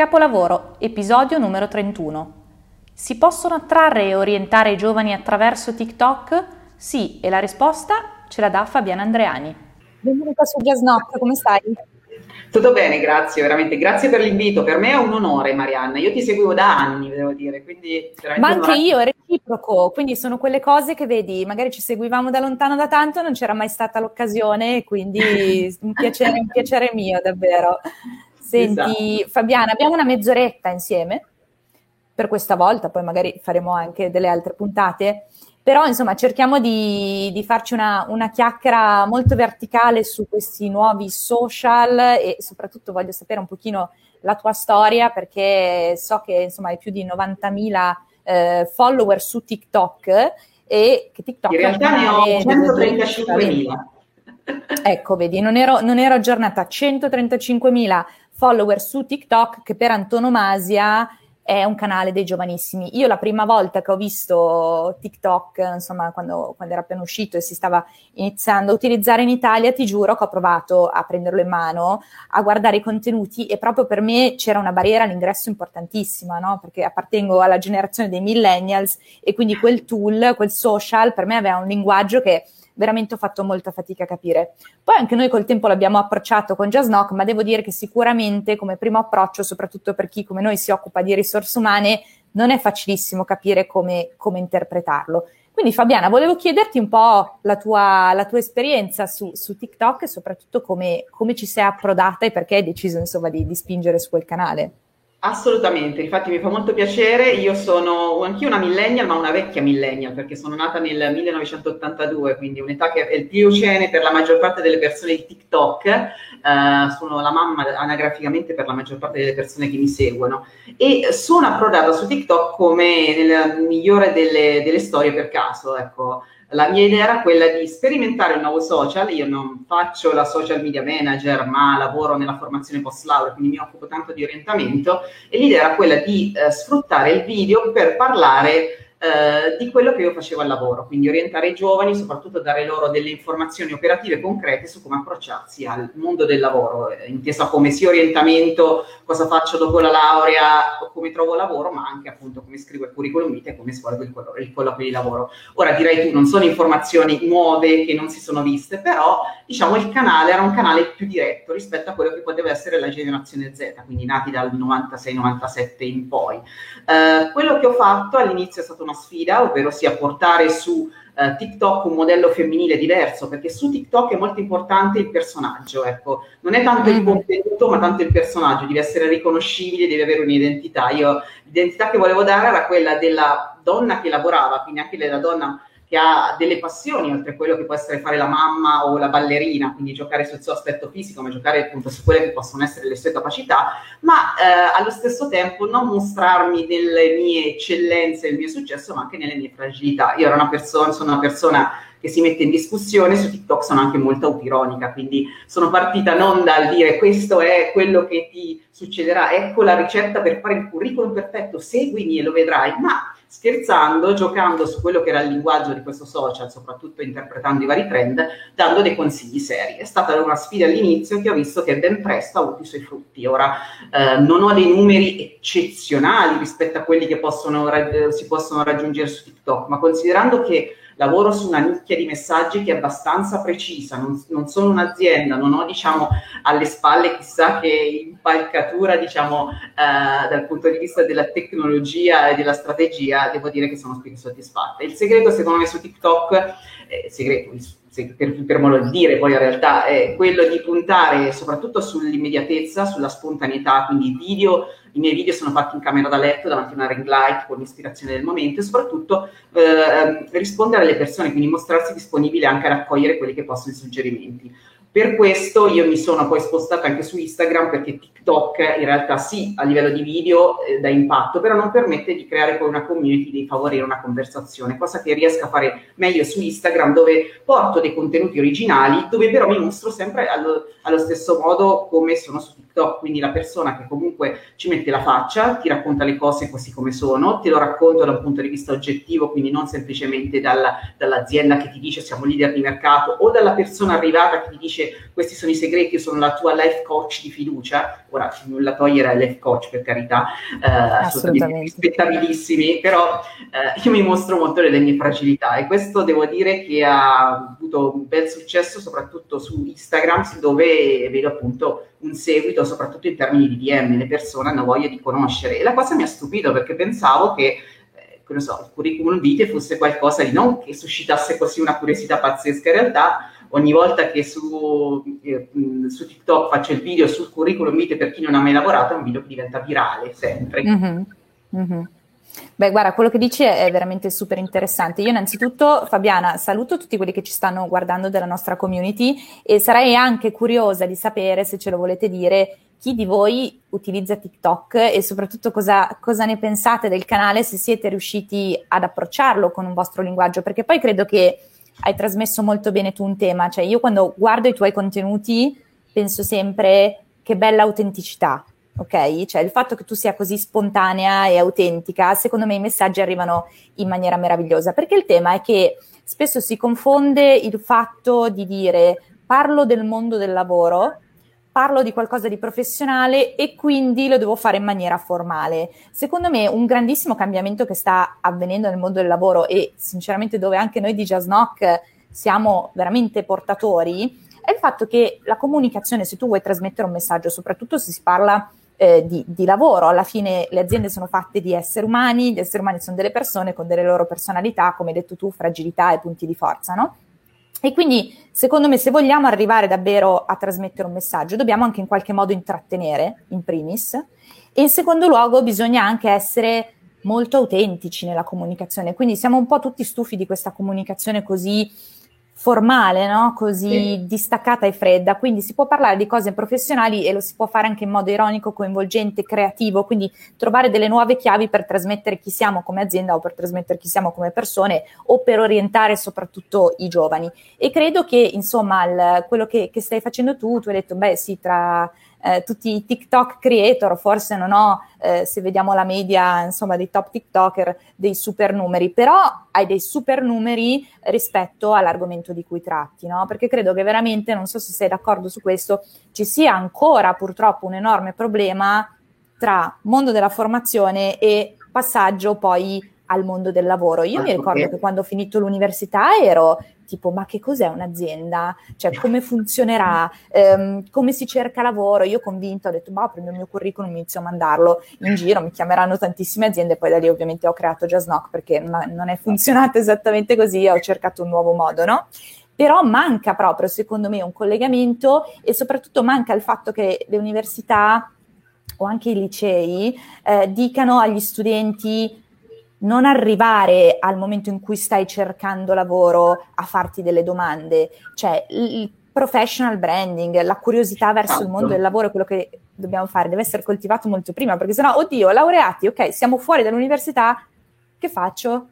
Capolavoro, episodio numero 31. Si possono attrarre e orientare i giovani attraverso TikTok? Sì, e la risposta ce la dà Fabiana Andreani. Benvenuta su Knock, come stai? Tutto bene, grazie, veramente. Grazie per l'invito. Per me è un onore, Marianna. Io ti seguivo da anni, devo dire, quindi Ma anche io, è reciproco, quindi sono quelle cose che vedi, magari ci seguivamo da lontano da tanto, non c'era mai stata l'occasione, quindi un piacere, un piacere mio, davvero. Senti, esatto. Fabiana, abbiamo una mezz'oretta insieme per questa volta, poi magari faremo anche delle altre puntate, però insomma cerchiamo di, di farci una, una, chiacchiera molto verticale su questi nuovi social e soprattutto voglio sapere un pochino la tua storia perché so che insomma hai più di 90.000 eh, follower su TikTok e che TikTok in realtà ne ho 135.000 ecco vedi non ero, non ero aggiornata 135.000 follower su TikTok che per antonomasia è un canale dei giovanissimi. Io la prima volta che ho visto TikTok, insomma, quando, quando, era appena uscito e si stava iniziando a utilizzare in Italia, ti giuro che ho provato a prenderlo in mano, a guardare i contenuti e proprio per me c'era una barriera all'ingresso importantissima, no? Perché appartengo alla generazione dei millennials e quindi quel tool, quel social, per me aveva un linguaggio che veramente ho fatto molta fatica a capire. Poi anche noi col tempo l'abbiamo approcciato con JazzNock, ma devo dire che sicuramente come primo approccio, soprattutto per chi come noi si occupa di risorse umane, non è facilissimo capire come, come interpretarlo. Quindi Fabiana, volevo chiederti un po' la tua, la tua esperienza su, su, TikTok e soprattutto come, come, ci sei approdata e perché hai deciso insomma di, di spingere su quel canale. Assolutamente, infatti mi fa molto piacere, io sono anch'io una millennial, ma una vecchia millennial, perché sono nata nel 1982, quindi un'età che è il più pliocene per la maggior parte delle persone di TikTok, eh, sono la mamma anagraficamente per la maggior parte delle persone che mi seguono. E sono approdata su TikTok come nella migliore delle, delle storie per caso, ecco la mia idea era quella di sperimentare un nuovo social. Io non faccio la social media manager, ma lavoro nella formazione post laurea, quindi mi occupo tanto di orientamento. E l'idea era quella di eh, sfruttare il video per parlare eh, di quello che io facevo al lavoro, quindi orientare i giovani, soprattutto dare loro delle informazioni operative concrete su come approcciarsi al mondo del lavoro, eh, intesa come sia orientamento, cosa faccio dopo la laurea, come trovo lavoro, ma anche appunto come scrivo il curriculum vitae e come svolgo il, collo- il colloquio di lavoro. Ora direi tu, non sono informazioni nuove che non si sono viste, però diciamo il canale era un canale più diretto rispetto a quello che poteva essere la generazione Z, quindi nati dal 96-97 in poi. Eh, quello che ho fatto all'inizio è stato una sfida, ovvero sia portare su uh, TikTok un modello femminile diverso, perché su TikTok è molto importante il personaggio, ecco, non è tanto il mm. contenuto, ma tanto il personaggio, deve essere riconoscibile, deve avere un'identità. Io l'identità che volevo dare era quella della donna che lavorava, quindi anche della donna che ha delle passioni, oltre a quello che può essere fare la mamma o la ballerina, quindi giocare sul suo aspetto fisico, ma giocare appunto su quelle che possono essere le sue capacità, ma eh, allo stesso tempo non mostrarmi nelle mie eccellenze, il mio successo, ma anche nelle mie fragilità. Io una persona, sono una persona che si mette in discussione, su TikTok sono anche molto autironica, quindi sono partita non dal dire questo è quello che ti succederà, ecco la ricetta per fare il curriculum perfetto, seguimi e lo vedrai, ma scherzando, giocando su quello che era il linguaggio di questo social, soprattutto interpretando i vari trend, dando dei consigli seri. È stata una sfida all'inizio che ho visto che ben presto ha avuto i suoi frutti. Ora eh, non ho dei numeri eccezionali rispetto a quelli che possono, si possono raggiungere su TikTok, ma considerando che lavoro su una nicchia di messaggi che è abbastanza precisa, non, non sono un'azienda, non ho diciamo alle spalle chissà che impalcatura diciamo eh, dal punto di vista della tecnologia e della strategia, devo dire che sono soddisfatta. Il segreto secondo me su TikTok, eh, segreto, per, per modo di dire, poi in realtà è quello di puntare soprattutto sull'immediatezza, sulla spontaneità, quindi video i miei video sono fatti in camera da letto davanti a una ring light con l'ispirazione del momento e soprattutto eh, rispondere alle persone, quindi mostrarsi disponibile anche a raccogliere quelli che possono i suggerimenti. Per questo io mi sono poi spostata anche su Instagram perché TikTok in realtà sì, a livello di video eh, dà impatto, però non permette di creare poi una community, di favorire una conversazione, cosa che riesco a fare meglio su Instagram dove porto dei contenuti originali, dove però mi mostro sempre allo, allo stesso modo come sono su TikTok, quindi la persona che comunque ci mette la faccia, ti racconta le cose così come sono, te lo racconto da un punto di vista oggettivo, quindi non semplicemente dalla, dall'azienda che ti dice siamo leader di mercato o dalla persona arrivata che ti dice dice questi sono i segreti, io sono la tua life coach di fiducia, ora nulla togliere ai life coach per carità, eh, assolutamente rispettabilissimi, però eh, io mi mostro molto delle mie fragilità e questo devo dire che ha avuto un bel successo soprattutto su Instagram dove vedo appunto un seguito soprattutto in termini di DM, le persone hanno voglia di conoscere. E la cosa mi ha stupito perché pensavo che eh, so, il curriculum vitae fosse qualcosa di non che suscitasse così una curiosità pazzesca, in realtà ogni volta che su, eh, su, TikTok faccio il video sul curriculum vitae per chi non ha mai lavorato, è un video che diventa virale sempre. Mm-hmm. Mm-hmm. Beh, guarda, quello che dici è veramente super interessante. Io innanzitutto, Fabiana, saluto tutti quelli che ci stanno guardando della nostra community e sarei anche curiosa di sapere, se ce lo volete dire, chi di voi utilizza TikTok e soprattutto cosa, cosa ne pensate del canale, se siete riusciti ad approcciarlo con un vostro linguaggio, perché poi credo che hai trasmesso molto bene tu un tema, cioè io quando guardo i tuoi contenuti penso sempre che bella autenticità, ok? Cioè il fatto che tu sia così spontanea e autentica, secondo me i messaggi arrivano in maniera meravigliosa, perché il tema è che spesso si confonde il fatto di dire parlo del mondo del lavoro parlo di qualcosa di professionale e quindi lo devo fare in maniera formale. Secondo me un grandissimo cambiamento che sta avvenendo nel mondo del lavoro e sinceramente dove anche noi di Jazznock siamo veramente portatori è il fatto che la comunicazione, se tu vuoi trasmettere un messaggio, soprattutto se si parla eh, di, di, lavoro, alla fine le aziende sono fatte di esseri umani, gli esseri umani sono delle persone con delle loro personalità, come hai detto tu, fragilità e punti di forza, no? E quindi, secondo me, se vogliamo arrivare davvero a trasmettere un messaggio, dobbiamo anche in qualche modo intrattenere, in primis, e in secondo luogo bisogna anche essere molto autentici nella comunicazione. Quindi siamo un po' tutti stufi di questa comunicazione così formale, no? così sì. distaccata e fredda, quindi si può parlare di cose professionali e lo si può fare anche in modo ironico, coinvolgente, creativo, quindi trovare delle nuove chiavi per trasmettere chi siamo come azienda o per trasmettere chi siamo come persone o per orientare soprattutto i giovani. E credo che insomma il, quello che, che stai facendo tu, tu hai detto, beh sì, tra eh, tutti i TikTok creator, forse non ho, eh, se vediamo la media, insomma, dei top TikToker, dei super numeri, però hai dei super numeri rispetto all'argomento di cui tratti, no? Perché credo che veramente, non so se sei d'accordo su questo, ci sia ancora purtroppo un enorme problema tra mondo della formazione e passaggio poi al mondo del lavoro. Io mi ricordo che quando ho finito l'università ero tipo ma che cos'è un'azienda? Cioè come funzionerà? Um, come si cerca lavoro? Io convinto ho detto, ma prendo il mio curriculum, inizio a mandarlo in giro, mi chiameranno tantissime aziende, poi da lì ovviamente ho creato Jazznock perché non è funzionato esattamente così, ho cercato un nuovo modo, no? Però manca proprio, secondo me, un collegamento e soprattutto manca il fatto che le università o anche i licei eh, dicano agli studenti non arrivare al momento in cui stai cercando lavoro a farti delle domande, cioè il professional branding, la curiosità verso esatto. il mondo del lavoro è quello che dobbiamo fare, deve essere coltivato molto prima, perché sennò, oddio, laureati, ok, siamo fuori dall'università, che faccio?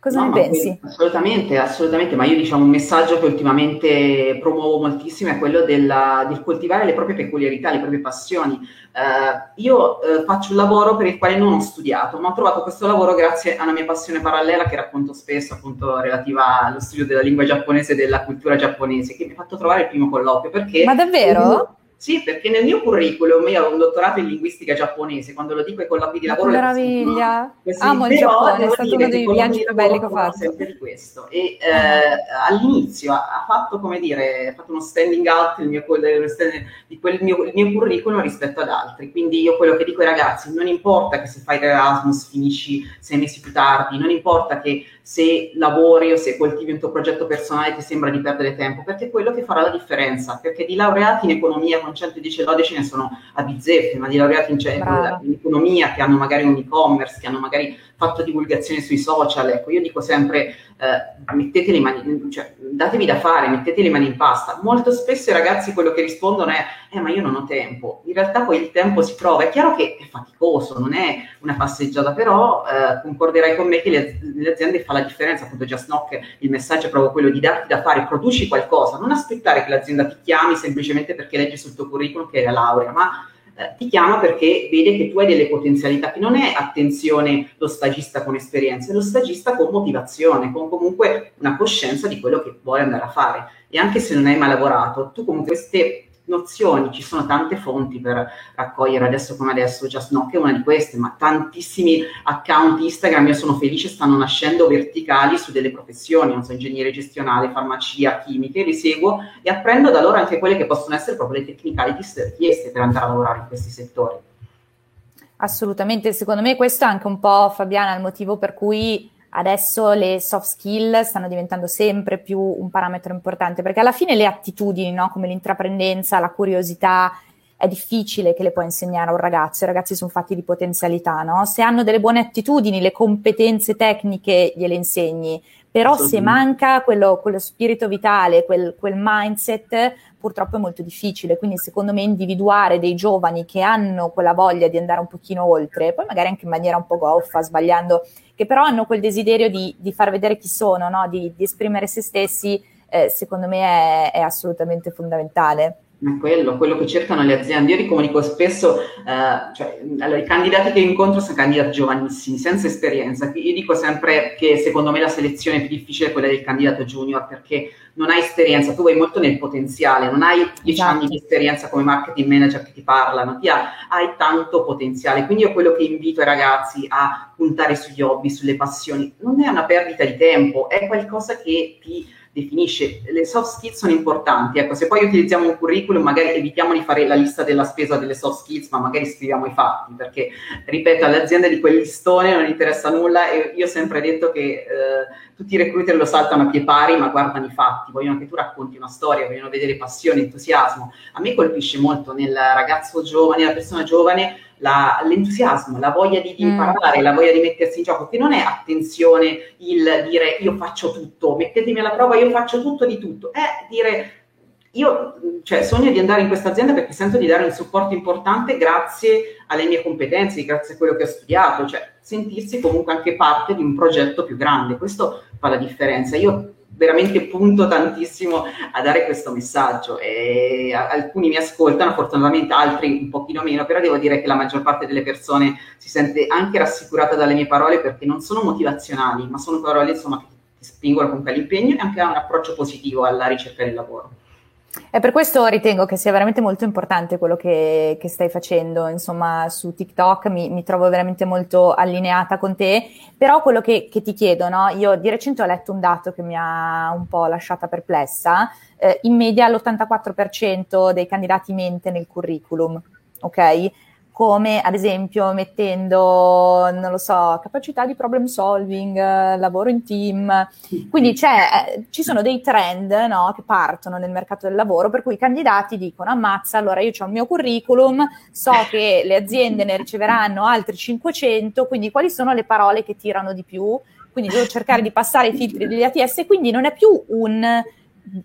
Cosa no, ne pensi? Assolutamente, assolutamente, ma io diciamo un messaggio che ultimamente promuovo moltissimo è quello della, del coltivare le proprie peculiarità, le proprie passioni. Uh, io uh, faccio un lavoro per il quale non ho studiato, ma ho trovato questo lavoro grazie a una mia passione parallela che racconto spesso, appunto relativa allo studio della lingua giapponese e della cultura giapponese, che mi ha fatto trovare il primo colloquio. Perché ma davvero? Sì, perché nel mio curriculum io ho un dottorato in linguistica giapponese, quando lo dico ai colloqui di lavoro... Che meraviglia! Così, Amo il Giappone, è stato uno dei viaggi più belli che ho fatto. sempre di questo. E eh, all'inizio ha, fatto, come dire, ha fatto uno standing out il mio, di quel mio, il mio curriculum rispetto ad altri. Quindi io quello che dico ai ragazzi, non importa che se fai l'Erasmus finisci sei mesi più tardi, non importa che se lavori o se coltivi un tuo progetto personale ti sembra di perdere tempo, perché è quello che farà la differenza, perché di laureati in economia con 110 lodi ce ne sono a bizzeffe, ma di laureati in, in economia che hanno magari un e-commerce, che hanno magari fatto divulgazione sui social, ecco, io dico sempre eh, mettete le mani, cioè, datevi da fare, mettete le mani in pasta. Molto spesso i ragazzi quello che rispondono è, eh ma io non ho tempo. In realtà poi il tempo si trova, è chiaro che è faticoso, non è una passeggiata, però eh, concorderai con me che le, le, aziende fa la differenza, appunto Just Knock, il messaggio è proprio quello di darti da fare, produci qualcosa, non aspettare che l'azienda ti chiami semplicemente perché leggi sul tuo curriculum che hai la laurea, ma eh, ti chiama perché vede che tu hai delle potenzialità, che non è attenzione lo stagista con esperienza, è lo stagista con motivazione, con comunque una coscienza di quello che vuole andare a fare. E anche se non hai mai lavorato, tu comunque queste nozioni, ci sono tante fonti per raccogliere adesso come adesso, Just Knock è una di queste, ma tantissimi account Instagram, io sono felice, stanno nascendo verticali su delle professioni, non so, ingegnere gestionale, farmacia, chimiche, li seguo e apprendo da loro anche quelle che possono essere proprio le technicalities richieste per andare a lavorare in questi settori. Assolutamente, secondo me questo è anche un po', Fabiana, il motivo per cui adesso le soft skill stanno diventando sempre più un parametro importante, perché alla fine le attitudini, no? come l'intraprendenza, la curiosità, è difficile che le puoi insegnare a un ragazzo, i ragazzi sono fatti di potenzialità, no? Se hanno delle buone attitudini, le competenze tecniche gliele insegni, però se manca quello, quello spirito vitale, quel, quel, mindset, purtroppo è molto difficile. Quindi secondo me individuare dei giovani che hanno quella voglia di andare un pochino oltre, poi magari anche in maniera un po' goffa, sbagliando che però hanno quel desiderio di, di far vedere chi sono, no? di, di, esprimere se stessi, eh, secondo me è, è assolutamente fondamentale. È quello, quello che cercano le aziende. Io li comunico spesso, eh, cioè, allora, i candidati che incontro sono candidati giovanissimi, senza esperienza. Io dico sempre che secondo me la selezione più difficile è quella del candidato junior, perché non hai esperienza, tu vai molto nel potenziale, non hai dieci esatto. anni di esperienza come marketing manager che ti parlano, ti ha, hai tanto potenziale. Quindi io quello che invito i ragazzi a puntare sugli hobby, sulle passioni, non è una perdita di tempo, è qualcosa che ti definisce. Le soft skills sono importanti, ecco, se poi utilizziamo un curriculum magari evitiamo di fare la lista della spesa delle soft skills, ma magari scriviamo i fatti, perché, ripeto, alle aziende di quel listone non interessa nulla e io ho sempre detto che eh, tutti i recruiter lo saltano a pie pari, ma guardano i fatti, vogliono che tu racconti una storia, vogliono vedere passione, entusiasmo. A me colpisce molto nel ragazzo giovane, nella persona giovane, la, l'entusiasmo, la voglia di, di mm. parlare, la voglia di mettersi in gioco, che non è attenzione il dire io faccio tutto, mettetemi alla prova, io faccio tutto di tutto, è dire io cioè, sogno di andare in questa azienda perché sento di dare un supporto importante grazie alle mie competenze, grazie a quello che ho studiato, cioè sentirsi comunque anche parte di un progetto più grande, questo fa la differenza. Io veramente punto tantissimo a dare questo messaggio e alcuni mi ascoltano, fortunatamente altri un pochino meno, però devo dire che la maggior parte delle persone si sente anche rassicurata dalle mie parole perché non sono motivazionali, ma sono parole insomma, che ti spingono con quell'impegno e anche a un approccio positivo alla ricerca del lavoro. E per questo ritengo che sia veramente molto importante quello che, che stai facendo, insomma, su TikTok mi, mi, trovo veramente molto allineata con te, però quello che, che, ti chiedo, no? Io di recente ho letto un dato che mi ha un po' lasciata perplessa, eh, in media l'84% dei candidati mente nel curriculum, ok? Come ad esempio mettendo, non lo so, capacità di problem solving, lavoro in team. Quindi eh, ci sono dei trend no, che partono nel mercato del lavoro per cui i candidati dicono ammazza, allora io ho il mio curriculum, so che le aziende ne riceveranno altri 500, quindi quali sono le parole che tirano di più? Quindi devo cercare di passare i filtri degli ATS, quindi non è più un,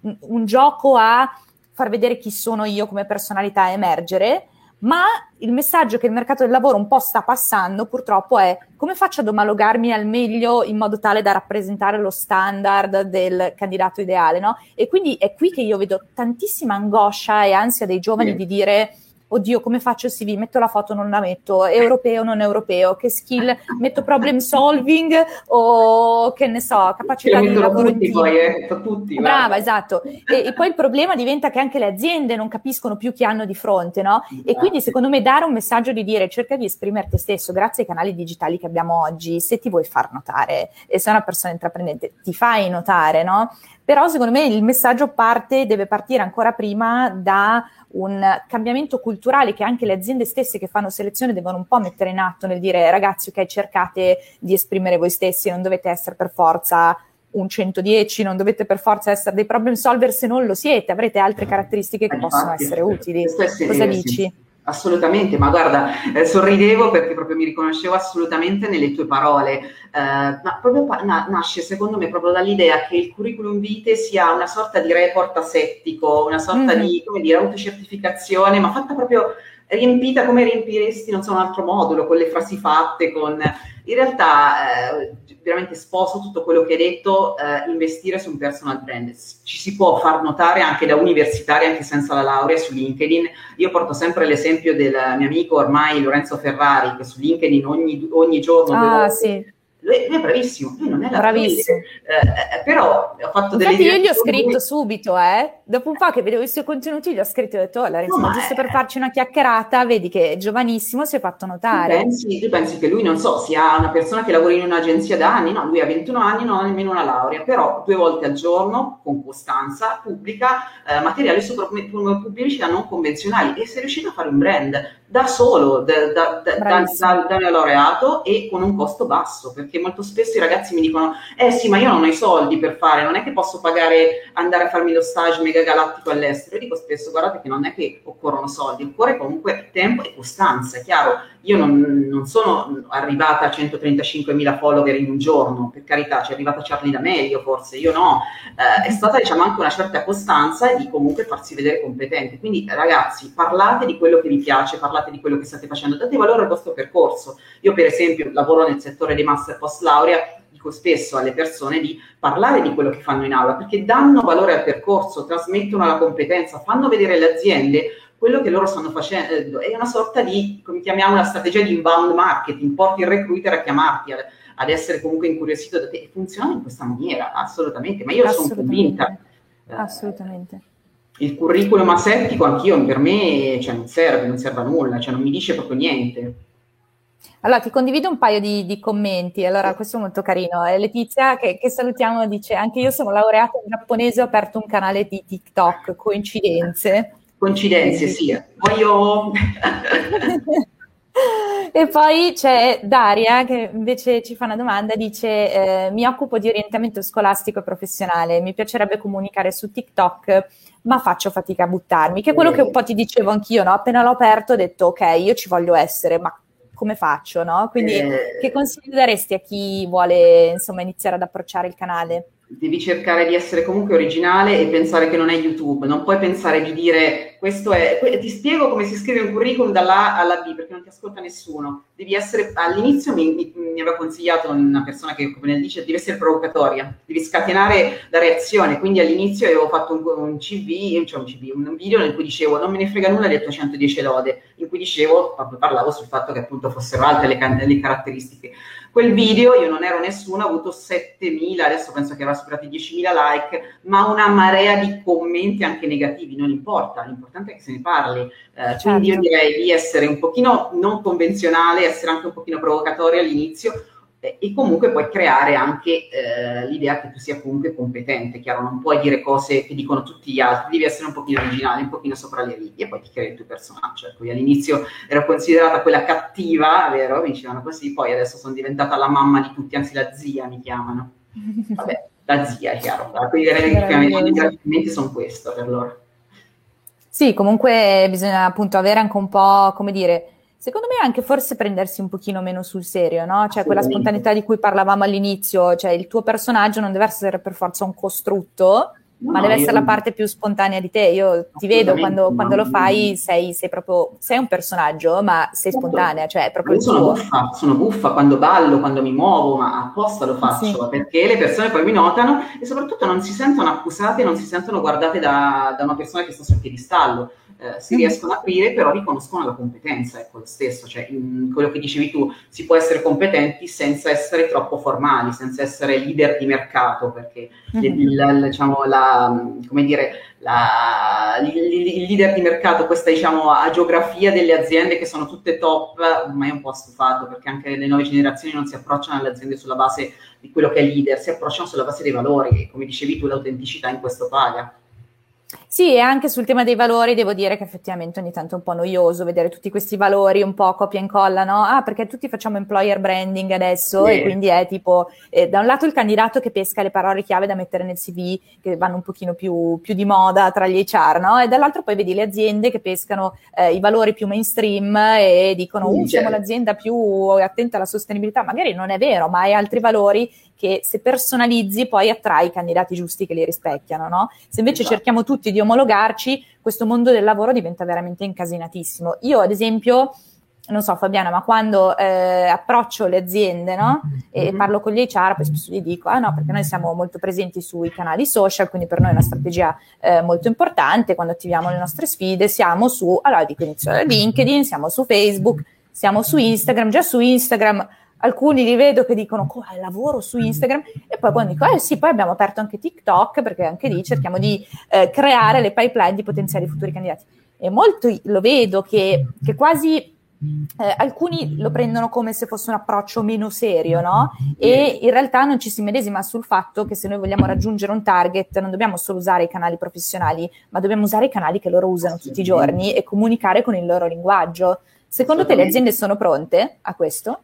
un gioco a far vedere chi sono io come personalità a emergere, ma il messaggio che il mercato del lavoro un po' sta passando purtroppo è come faccio ad omologarmi al meglio in modo tale da rappresentare lo standard del candidato ideale, no? E quindi è qui che io vedo tantissima angoscia e ansia dei giovani sì. di dire oddio, come faccio il CV? Metto la foto, non la metto, europeo, non europeo, che skill, metto problem solving o che ne so, capacità di lavoro tutti, in team. Poi, eh, tutti, Brava, guarda. esatto. E, e, poi il problema diventa che anche le aziende non capiscono più chi hanno di fronte, no? E quindi secondo me dare un messaggio di dire cerca di esprimere te stesso grazie ai canali digitali che abbiamo oggi, se ti vuoi far notare e sei una persona intraprendente, ti fai notare, no? Però secondo me il messaggio parte, deve partire ancora prima da un cambiamento culturale che anche le aziende stesse che fanno selezione devono un po' mettere in atto nel dire ragazzi ok cercate di esprimere voi stessi, non dovete essere per forza un 110, non dovete per forza essere dei problem solver se non lo siete, avrete altre caratteristiche che possono essere utili. Cosa dici? Assolutamente, ma guarda, eh, sorridevo perché proprio mi riconoscevo assolutamente nelle tue parole, eh, ma proprio pa- na- nasce secondo me proprio dall'idea che il curriculum vitae sia una sorta di report asettico, una sorta mm-hmm. di, come dire, autocertificazione, ma fatta proprio riempita come riempiresti, non so, un altro modulo, con le frasi fatte, con... In realtà eh, veramente sposo tutto quello che hai detto, eh, investire su un personal brand. Ci si può far notare anche da universitari, anche senza la laurea, su LinkedIn. Io porto sempre l'esempio del mio amico ormai Lorenzo Ferrari, che su LinkedIn ogni, ogni giorno... Ah, sì lui, lui, è bravissimo, lui non è la Bravissimo. Eh, eh, però ho fatto delle Infatti io gli ho scritto lui... subito, eh. Dopo un po' che vedevo i suoi contenuti, gli ho scritto e ho detto, oh, Lorenzo, no, giusto è... per farci una chiacchierata, vedi che è giovanissimo, si è fatto notare. Tu pensi, tu pensi che lui, non so, sia una persona che lavora in un'agenzia da anni? No, lui ha 21 anni, non ha nemmeno una laurea, però due volte al giorno, con costanza, pubblica eh, materiali su pubblicità non convenzionali e si è riuscito a fare un brand da solo, da, da, da, da, da laureato e con un costo basso, perché molto spesso i ragazzi mi dicono, eh sì, ma io non ho i soldi per fare, non è che posso pagare, andare a farmi lo stage mega galattico all'estero. Io dico spesso, guardate che non è che occorrono soldi, occorre comunque tempo e costanza, è chiaro. Io non, non sono arrivata a 135.000 follower in un giorno, per carità, ci è arrivata Charlie D'Amelio forse, io no. Eh, è stata diciamo anche una certa costanza di comunque farsi vedere competente. Quindi ragazzi, parlate di quello che vi piace, parlate di quello che state facendo, date valore al vostro percorso. Io per esempio lavoro nel settore dei master post laurea, dico spesso alle persone di parlare di quello che fanno in aula, perché danno valore al percorso, trasmettono la competenza, fanno vedere alle aziende quello che loro stanno facendo, è una sorta di, come chiamiamo, una strategia di inbound marketing, porti il recruiter a chiamarti, ad essere comunque incuriosito da te, e funziona in questa maniera, assolutamente, ma io sono convinta. Assolutamente il curriculum asettico anch'io per me cioè, non serve, non serve a nulla, cioè non mi dice proprio niente. Allora, ti condivido un paio di, di commenti. Allora, questo è molto carino. Eh, Letizia, che, che, salutiamo, dice: Anche io sono laureata in giapponese, ho aperto un canale di TikTok. Coincidenze? Coincidenze, sì. Voglio. E poi c'è Daria che invece ci fa una domanda, dice eh, mi occupo di orientamento scolastico e professionale, mi piacerebbe comunicare su TikTok ma faccio fatica a buttarmi, che è quello che un po' ti dicevo anch'io, no? appena l'ho aperto ho detto ok, io ci voglio essere, ma come faccio? No? Quindi eh... che consigli daresti a chi vuole insomma iniziare ad approcciare il canale? devi cercare di essere comunque originale e pensare che non è YouTube, non puoi pensare di dire questo è, ti spiego come si scrive un curriculum dalla A alla B perché non ti ascolta nessuno, devi essere, all'inizio mi, mi, mi aveva consigliato una persona che come dice devi essere provocatoria, devi scatenare la reazione, quindi all'inizio avevo fatto un, un CV, cioè un, CV, un video in cui dicevo non me ne frega nulla del 110 lode, in cui dicevo, parlavo sul fatto che appunto fossero alte le, le caratteristiche. Quel video io non ero nessuno, ho avuto 7.000, adesso penso che avrà superato i 10.000 like, ma una marea di commenti anche negativi, non importa, l'importante è che se ne parli. Eh, certo. Quindi io direi di essere un pochino non convenzionale, essere anche un pochino provocatorio all'inizio, e comunque puoi creare anche eh, l'idea che tu sia comunque competente, chiaro, non puoi dire cose che dicono tutti gli altri, devi essere un pochino originale, un pochino sopra le righe e poi ti crei il tuo personaggio. Ecco, all'inizio ero considerata quella cattiva, vero? Mi dicevano così, poi adesso sono diventata la mamma di tutti, anzi la zia mi chiamano. Vabbè, la zia, chiaro. Quindi i ringraziamenti sono questo per loro. Sì, comunque bisogna appunto avere anche un po', come dire, Secondo me anche forse prendersi un pochino meno sul serio, no? Cioè quella spontaneità di cui parlavamo all'inizio, cioè il tuo personaggio non deve essere per forza un costrutto, No, ma deve essere la parte più spontanea di te. Io ti vedo quando, quando lo fai, sei, sei, proprio sei un personaggio, ma sei certo. spontanea, cioè proprio Io sono buffa, sono buffa quando ballo, quando mi muovo, ma apposta lo faccio sì. perché le persone poi mi notano e soprattutto non si sentono accusate, non si sentono guardate da, da una persona che sta sul piedistallo eh, si riescono a aprire, però riconoscono la competenza, ecco lo stesso, cioè in quello che dicevi tu, si può essere competenti senza essere troppo formali, senza essere leader di mercato, perché mm-hmm. il, il, diciamo, la, come dire, la, il, leader di mercato, questa diciamo geografia delle aziende che sono tutte top, ormai è un po' stufato, perché anche le nuove generazioni non si approcciano alle aziende sulla base di quello che è leader, si approcciano sulla base dei valori, e come dicevi tu l'autenticità in questo paga. Sì, e anche sul tema dei valori devo dire che effettivamente ogni tanto è un po' noioso vedere tutti questi valori un po' copia e incolla, no? Ah, perché tutti facciamo employer branding adesso yeah. e quindi è tipo, eh, da un lato il candidato che pesca le parole chiave da mettere nel CV, che vanno un pochino più, più di moda tra gli HR, no? E dall'altro poi vedi le aziende che pescano eh, i valori più mainstream e dicono, uh, siamo l'azienda più attenta alla sostenibilità. Magari non è vero, ma hai altri valori che se personalizzi poi attrai i candidati giusti che li rispecchiano, no? Se invece esatto. cerchiamo tutti di omologarci, questo mondo del lavoro diventa veramente incasinatissimo. Io, ad esempio, non so Fabiana, ma quando eh, approccio le aziende no? e mm-hmm. parlo con gli HR, poi spesso gli dico, ah no, perché noi siamo molto presenti sui canali social, quindi per noi è una strategia eh, molto importante, quando attiviamo le nostre sfide siamo su, allora dico inizio da LinkedIn, siamo su Facebook, siamo su Instagram, già su Instagram alcuni li vedo che dicono come lavoro su Instagram e poi quando dico eh sì poi abbiamo aperto anche TikTok perché anche lì cerchiamo di eh, creare le pipeline di potenziali futuri candidati e molto lo vedo che, che quasi eh, alcuni lo prendono come se fosse un approccio meno serio, no? E in realtà non ci si medesima sul fatto che se noi vogliamo raggiungere un target non dobbiamo solo usare i canali professionali, ma dobbiamo usare i canali che loro usano tutti i giorni e comunicare con il loro linguaggio. Secondo te le aziende sono pronte a questo?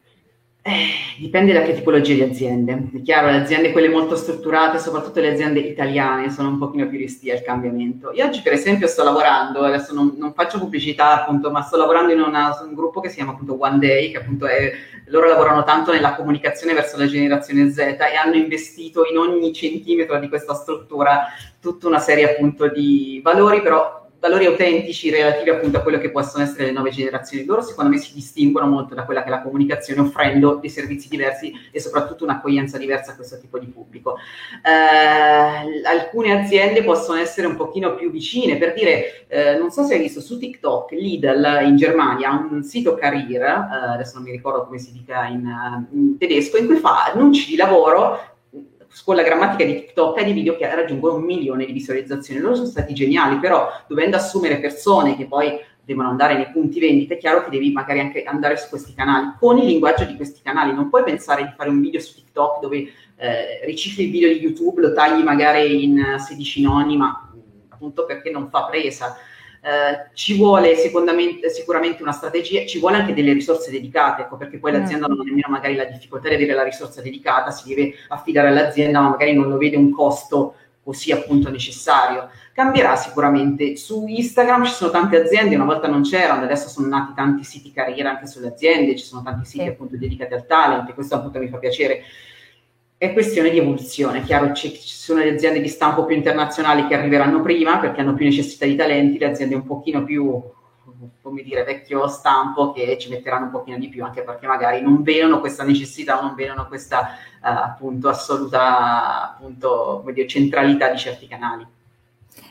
Eh, dipende da che tipologia di aziende. È chiaro, le aziende quelle molto strutturate, soprattutto le aziende italiane, sono un pochino più restie al cambiamento. Io oggi, per esempio, sto lavorando, adesso non, non faccio pubblicità, appunto, ma sto lavorando in una, un gruppo che si chiama appunto One Day, che appunto è, loro lavorano tanto nella comunicazione verso la generazione Z e hanno investito in ogni centimetro di questa struttura tutta una serie appunto di valori, però valori autentici relativi appunto a quello che possono essere le nuove generazioni. Loro secondo me si distinguono molto da quella che è la comunicazione offrendo dei servizi diversi e soprattutto un'accoglienza diversa a questo tipo di pubblico. Eh, alcune aziende possono essere un pochino più vicine, per dire, eh, non so se hai visto su TikTok, Lidl in Germania ha un sito career, eh, adesso non mi ricordo come si dica in, in tedesco, in cui fa annunci di lavoro con la grammatica di TikTok e di video che raggiungono un milione di visualizzazioni. Loro sono stati geniali, però dovendo assumere persone che poi devono andare nei punti vendita, è chiaro che devi magari anche andare su questi canali con il linguaggio di questi canali. Non puoi pensare di fare un video su TikTok dove eh, ricicli il video di YouTube, lo tagli magari in 16 noni, ma appunto perché non fa presa. Eh, ci vuole sicuramente una strategia, ci vuole anche delle risorse dedicate, ecco, perché poi l'azienda non ha nemmeno magari la difficoltà di avere la risorsa dedicata, si deve affidare all'azienda, ma magari non lo vede un costo così appunto necessario. Cambierà sicuramente. Su Instagram ci sono tante aziende, una volta non c'erano, adesso sono nati tanti siti carriera anche sulle aziende, ci sono tanti siti sì. appunto dedicati al talent e questo appunto mi fa piacere è questione di evoluzione. Chiaro, ci, ci sono le aziende di stampo più internazionali che arriveranno prima perché hanno più necessità di talenti, le aziende un pochino più, come dire, vecchio stampo che ci metteranno un pochino di più, anche perché magari non vedono questa necessità, non vedono questa uh, appunto assoluta appunto, dire, centralità di certi canali.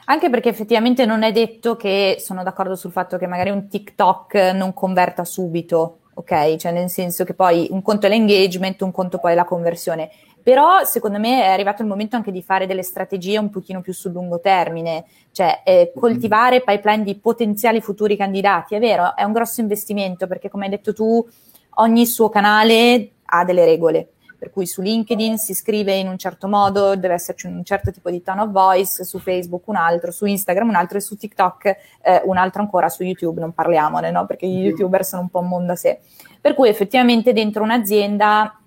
Anche perché effettivamente non è detto che sono d'accordo sul fatto che magari un TikTok non converta subito, ok? Cioè nel senso che poi un conto è l'engagement, un conto poi è la conversione. Però secondo me è arrivato il momento anche di fare delle strategie un pochino più sul lungo termine, cioè eh, coltivare pipeline di potenziali futuri candidati. È vero, è un grosso investimento perché come hai detto tu, ogni suo canale ha delle regole. Per cui su LinkedIn si scrive in un certo modo, deve esserci un certo tipo di tone of voice, su Facebook un altro, su Instagram un altro e su TikTok eh, un altro ancora, su YouTube non parliamone, no? Perché gli youtuber sono un po' un mondo a sé. Per cui effettivamente dentro un'azienda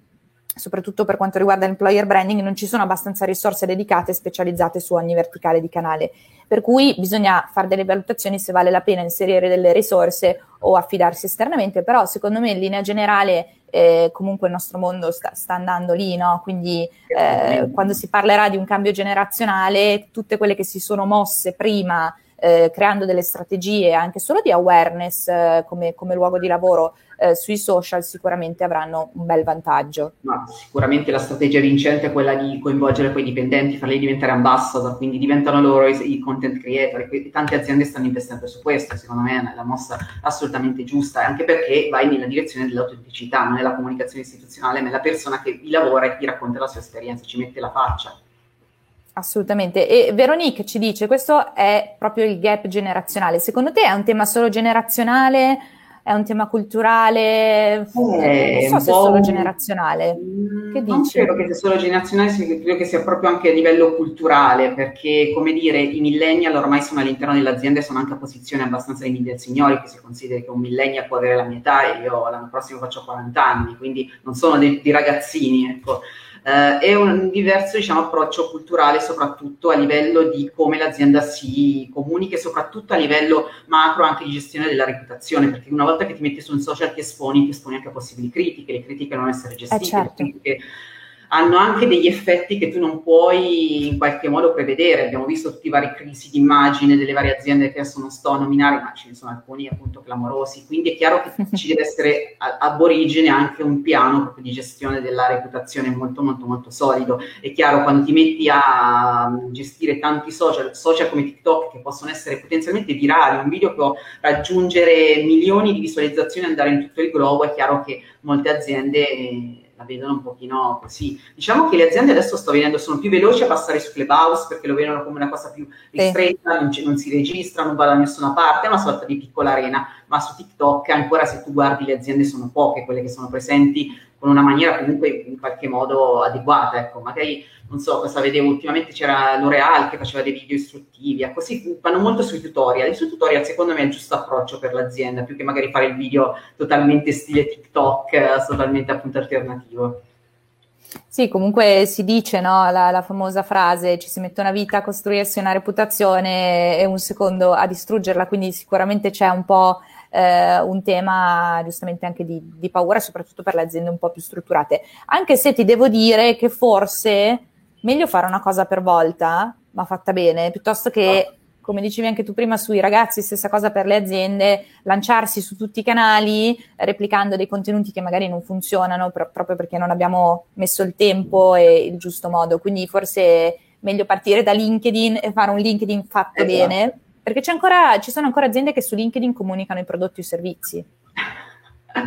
soprattutto per quanto riguarda l'employer branding, non ci sono abbastanza risorse dedicate e specializzate su ogni verticale di canale. Per cui bisogna fare delle valutazioni se vale la pena inserire delle risorse o affidarsi esternamente, però secondo me in linea generale eh, comunque il nostro mondo sta, sta andando lì, no? quindi eh, quando si parlerà di un cambio generazionale, tutte quelle che si sono mosse prima eh, creando delle strategie anche solo di awareness eh, come, come, luogo di lavoro eh, sui social sicuramente avranno un bel vantaggio. Ma sicuramente la strategia vincente è quella di coinvolgere quei dipendenti, farli diventare ambassador, quindi diventano loro i, i content creator e tante aziende stanno investendo su questo, secondo me è la mossa assolutamente giusta, anche perché vai nella direzione dell'autenticità, non è la comunicazione istituzionale, ma è la persona che vi lavora e ti racconta la sua esperienza, ci mette la faccia. Assolutamente. E Veronique ci dice, questo è proprio il gap generazionale. Secondo te è un tema solo generazionale È un tema culturale? Eh, non so se è solo generazionale. Che non dici? credo che sia solo generazionale, credo che sia proprio anche a livello culturale, perché come dire, i millennial ormai sono all'interno dell'azienda e sono anche a posizioni abbastanza di del signori, che si consideri che un millennial può avere la mia età e io l'anno prossimo faccio 40 anni, quindi non sono dei, dei ragazzini, ecco eh, è un diverso diciamo, approccio culturale soprattutto a livello di come l'azienda si comunica e soprattutto a livello macro anche di gestione della reputazione, perché una volta che ti metti su un social ti esponi, ti esponi anche a possibili critiche, le critiche devono essere gestite, eh certo hanno anche degli effetti che tu non puoi in qualche modo prevedere. Abbiamo visto tutti i vari crisi di immagine delle varie aziende che adesso non sto a nominare, ma ce ne sono alcuni appunto clamorosi. Quindi è chiaro che ci deve essere ab origine anche un piano proprio di gestione della reputazione molto molto molto solido. È chiaro quando ti metti a gestire tanti social, social come TikTok che possono essere potenzialmente virali, un video che può raggiungere milioni di visualizzazioni e andare in tutto il globo, è chiaro che molte aziende la vedono un pochino così. Diciamo che le aziende adesso sto vedendo, sono più veloci a passare su Clubhouse perché lo vedono come una cosa più ristretta, non, non, si registra, non va da nessuna parte, è una sorta di piccola arena, ma su TikTok ancora se tu guardi le aziende sono poche quelle che sono presenti con una maniera comunque in qualche modo adeguata, ecco, magari non so cosa vedevo ultimamente c'era L'Oreal che faceva dei video istruttivi, ecco, sì, vanno molto sui tutorial, e sui tutorial secondo me è il giusto approccio per l'azienda, più che magari fare il video totalmente stile TikTok, totalmente appunto alternativo. Sì, comunque si dice, no, la, la, famosa frase, ci si mette una vita a costruirsi una reputazione e un secondo a distruggerla, quindi sicuramente c'è un po' eh, un tema giustamente anche di, di paura, soprattutto per le aziende un po' più strutturate. Anche se ti devo dire che forse meglio fare una cosa per volta, ma fatta bene, piuttosto che, come dicevi anche tu prima sui ragazzi, stessa cosa per le aziende, lanciarsi su tutti i canali replicando dei contenuti che magari non funzionano pro- proprio perché non abbiamo messo il tempo e il giusto modo. Quindi forse è meglio partire da LinkedIn e fare un LinkedIn fatto esatto. bene, perché ancora, ci sono ancora aziende che su LinkedIn comunicano i prodotti o i servizi.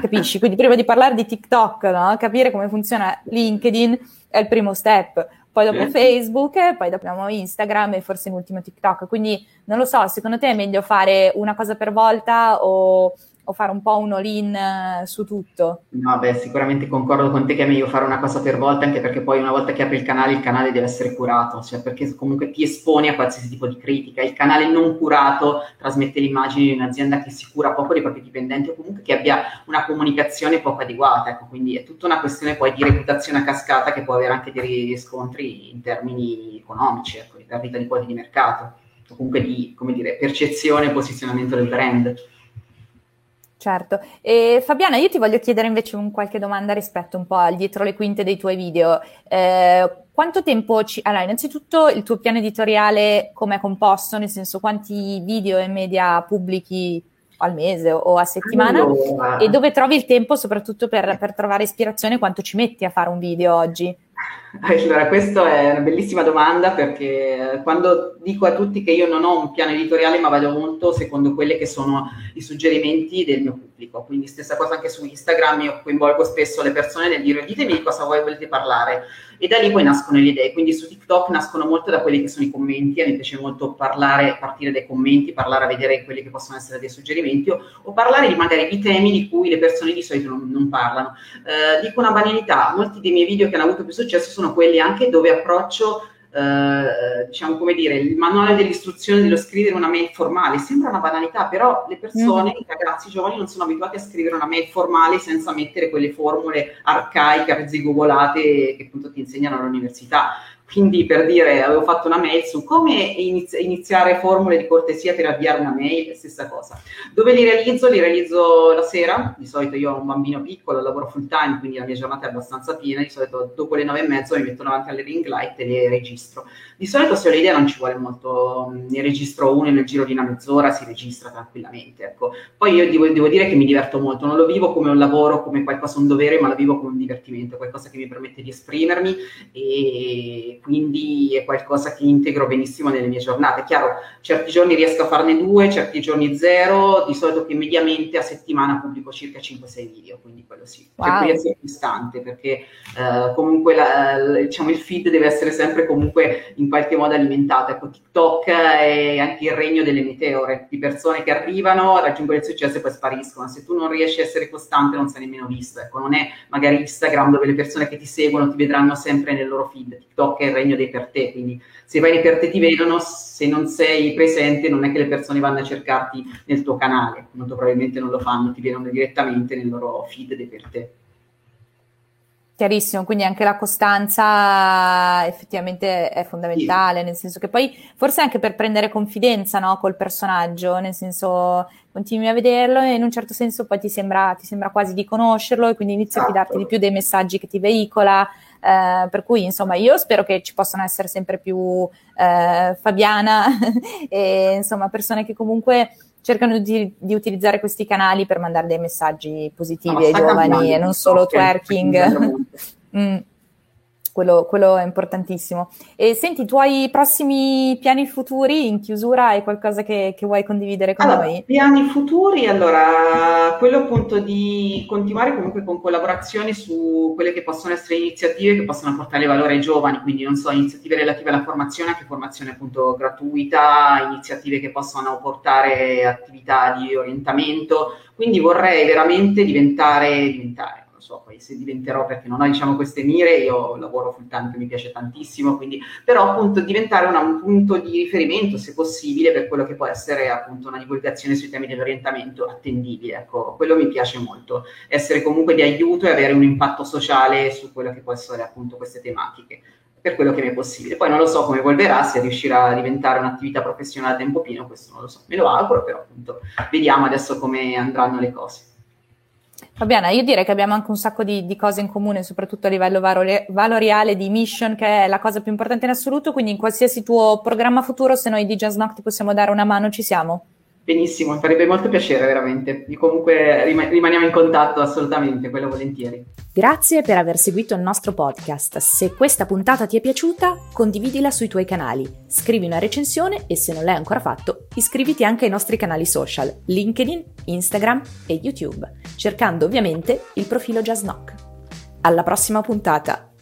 Capisci? Quindi prima di parlare di TikTok, no? capire come funziona LinkedIn è il primo step poi dopo. Facebook, poi dopo Instagram e forse in ultimo TikTok. Quindi non lo so, secondo te è meglio fare una cosa per volta o o fare un po' un all-in eh, su tutto? No, beh, sicuramente concordo con te che è meglio fare una cosa per volta, anche perché poi una volta che apri il canale, il canale deve essere curato, cioè perché comunque ti esponi a qualsiasi tipo di critica. Il canale non curato trasmette l'immagine di un'azienda che si cura poco dei propri dipendenti o comunque che abbia una comunicazione poco adeguata. Ecco, quindi è tutta una questione poi di reputazione a cascata che può avere anche dei riscontri in termini economici, ecco, di perdita di quoti di mercato, o comunque di, dire, percezione e posizionamento del brand. Certo. E Fabiana, io ti voglio chiedere invece un qualche domanda rispetto un po' al dietro le quinte dei tuoi video. Eh, quanto tempo ci... Allora, innanzitutto il tuo piano editoriale come è composto, nel senso quanti video e media pubblichi al mese o a settimana allora. e dove trovi il tempo soprattutto per, per trovare ispirazione, quanto ci metti a fare un video oggi? Allora, questa è una bellissima domanda perché quando dico a tutti che io non ho un piano editoriale, ma vado molto secondo quelli che sono i suggerimenti del mio pubblico. Quindi stessa cosa anche su Instagram, io coinvolgo spesso le persone nel dire ditemi di cosa voi volete parlare e da lì poi nascono le idee. Quindi su TikTok nascono molto da quelli che sono i commenti, a me piace molto parlare, partire dai commenti, parlare a vedere quelli che possono essere dei suggerimenti o, o parlare di, magari di temi di cui le persone di solito non, non parlano. Eh, dico una banalità, molti dei miei video che hanno avuto più successo sono quelli anche dove approccio eh, diciamo come dire, il manuale delle istruzioni dello scrivere una mail formale. Sembra una banalità, però le persone, mm. i ragazzi i giovani non sono abituati a scrivere una mail formale senza mettere quelle formule arcaiche, arzigogolate che appunto ti insegnano all'università. Quindi per dire, avevo fatto una mail su come inizi- iniziare formule di cortesia per avviare una mail, stessa cosa. Dove li realizzo? Li realizzo la sera, di solito io ho un bambino piccolo, lavoro full time, quindi la mia giornata è abbastanza piena, di solito dopo le nove e mezzo mi metto davanti alle ring light e le registro. Di solito se ho l'idea non ci vuole molto, ne registro uno e nel giro di una mezz'ora si registra tranquillamente. Ecco. Poi io devo, devo dire che mi diverto molto, non lo vivo come un lavoro, come qualcosa, un dovere, ma lo vivo come un divertimento, qualcosa che mi permette di esprimermi e e quindi è qualcosa che integro benissimo nelle mie giornate. Chiaro, certi giorni riesco a farne due, certi giorni zero, di solito che mediamente a settimana pubblico circa 5-6 video, quindi quello sì. Wow. Cerco di essere costante perché eh, comunque la, diciamo, il feed deve essere sempre comunque in qualche modo alimentato. Ecco, TikTok è anche il regno delle meteore, di persone che arrivano, raggiungono il successo e poi spariscono. Se tu non riesci a essere costante non sei nemmeno visto. Ecco, non è magari Instagram dove le persone che ti seguono ti vedranno sempre nel loro feed. TikTok è il regno dei per te, quindi se vai nei per te ti vedono, se non sei presente non è che le persone vanno a cercarti nel tuo canale, molto probabilmente non lo fanno, ti vedono direttamente nel loro feed dei per te. Chiarissimo, quindi anche la costanza effettivamente è fondamentale, sì. nel senso che poi forse anche per prendere confidenza no, col personaggio, nel senso continui a vederlo e in un certo senso poi ti sembra, ti sembra quasi di conoscerlo e quindi inizi esatto. a fidarti di più dei messaggi che ti veicola. Eh, per cui insomma io spero che ci possano essere sempre più eh, Fabiana e insomma persone che comunque cercano di, di, utilizzare questi canali per mandare dei messaggi positivi no, ai giovani e non solo twerking. mm, quello, quello, è importantissimo. E senti, i tuoi prossimi piani futuri in chiusura hai qualcosa che, che vuoi condividere con allora, noi? Piani futuri, allora, quello appunto di continuare comunque con collaborazioni su quelle che possono essere iniziative che possono portare valore ai giovani, quindi non so, iniziative relative alla formazione, anche formazione appunto gratuita, iniziative che possono portare attività di orientamento, quindi vorrei veramente diventare, diventare so poi se diventerò perché non ho diciamo queste mire, io lavoro full time che mi piace tantissimo, quindi però appunto diventare una, un punto di riferimento se possibile per quello che può essere appunto una divulgazione sui temi dell'orientamento attendibile, ecco, quello mi piace molto, essere comunque di aiuto e avere un impatto sociale su quello che può essere appunto queste tematiche per quello che mi è possibile. Poi non lo so come evolverà, se riuscirà a diventare un'attività professionale a tempo pieno, questo non lo so, me lo auguro, però appunto vediamo adesso come andranno le cose. Fabiana, io direi che abbiamo anche un sacco di, di cose in comune, soprattutto a livello valoriale di mission, che è la cosa più importante in assoluto, quindi in qualsiasi tuo programma futuro, se noi di Jazz Knock ti possiamo dare una mano, ci siamo. Benissimo, mi farebbe molto piacere veramente. Comunque rimaniamo in contatto assolutamente, quello volentieri. Grazie per aver seguito il nostro podcast. Se questa puntata ti è piaciuta, condividila sui tuoi canali, scrivi una recensione e se non l'hai ancora fatto, iscriviti anche ai nostri canali social, LinkedIn, Instagram e YouTube, cercando ovviamente il profilo Jazz Knock. Alla prossima puntata!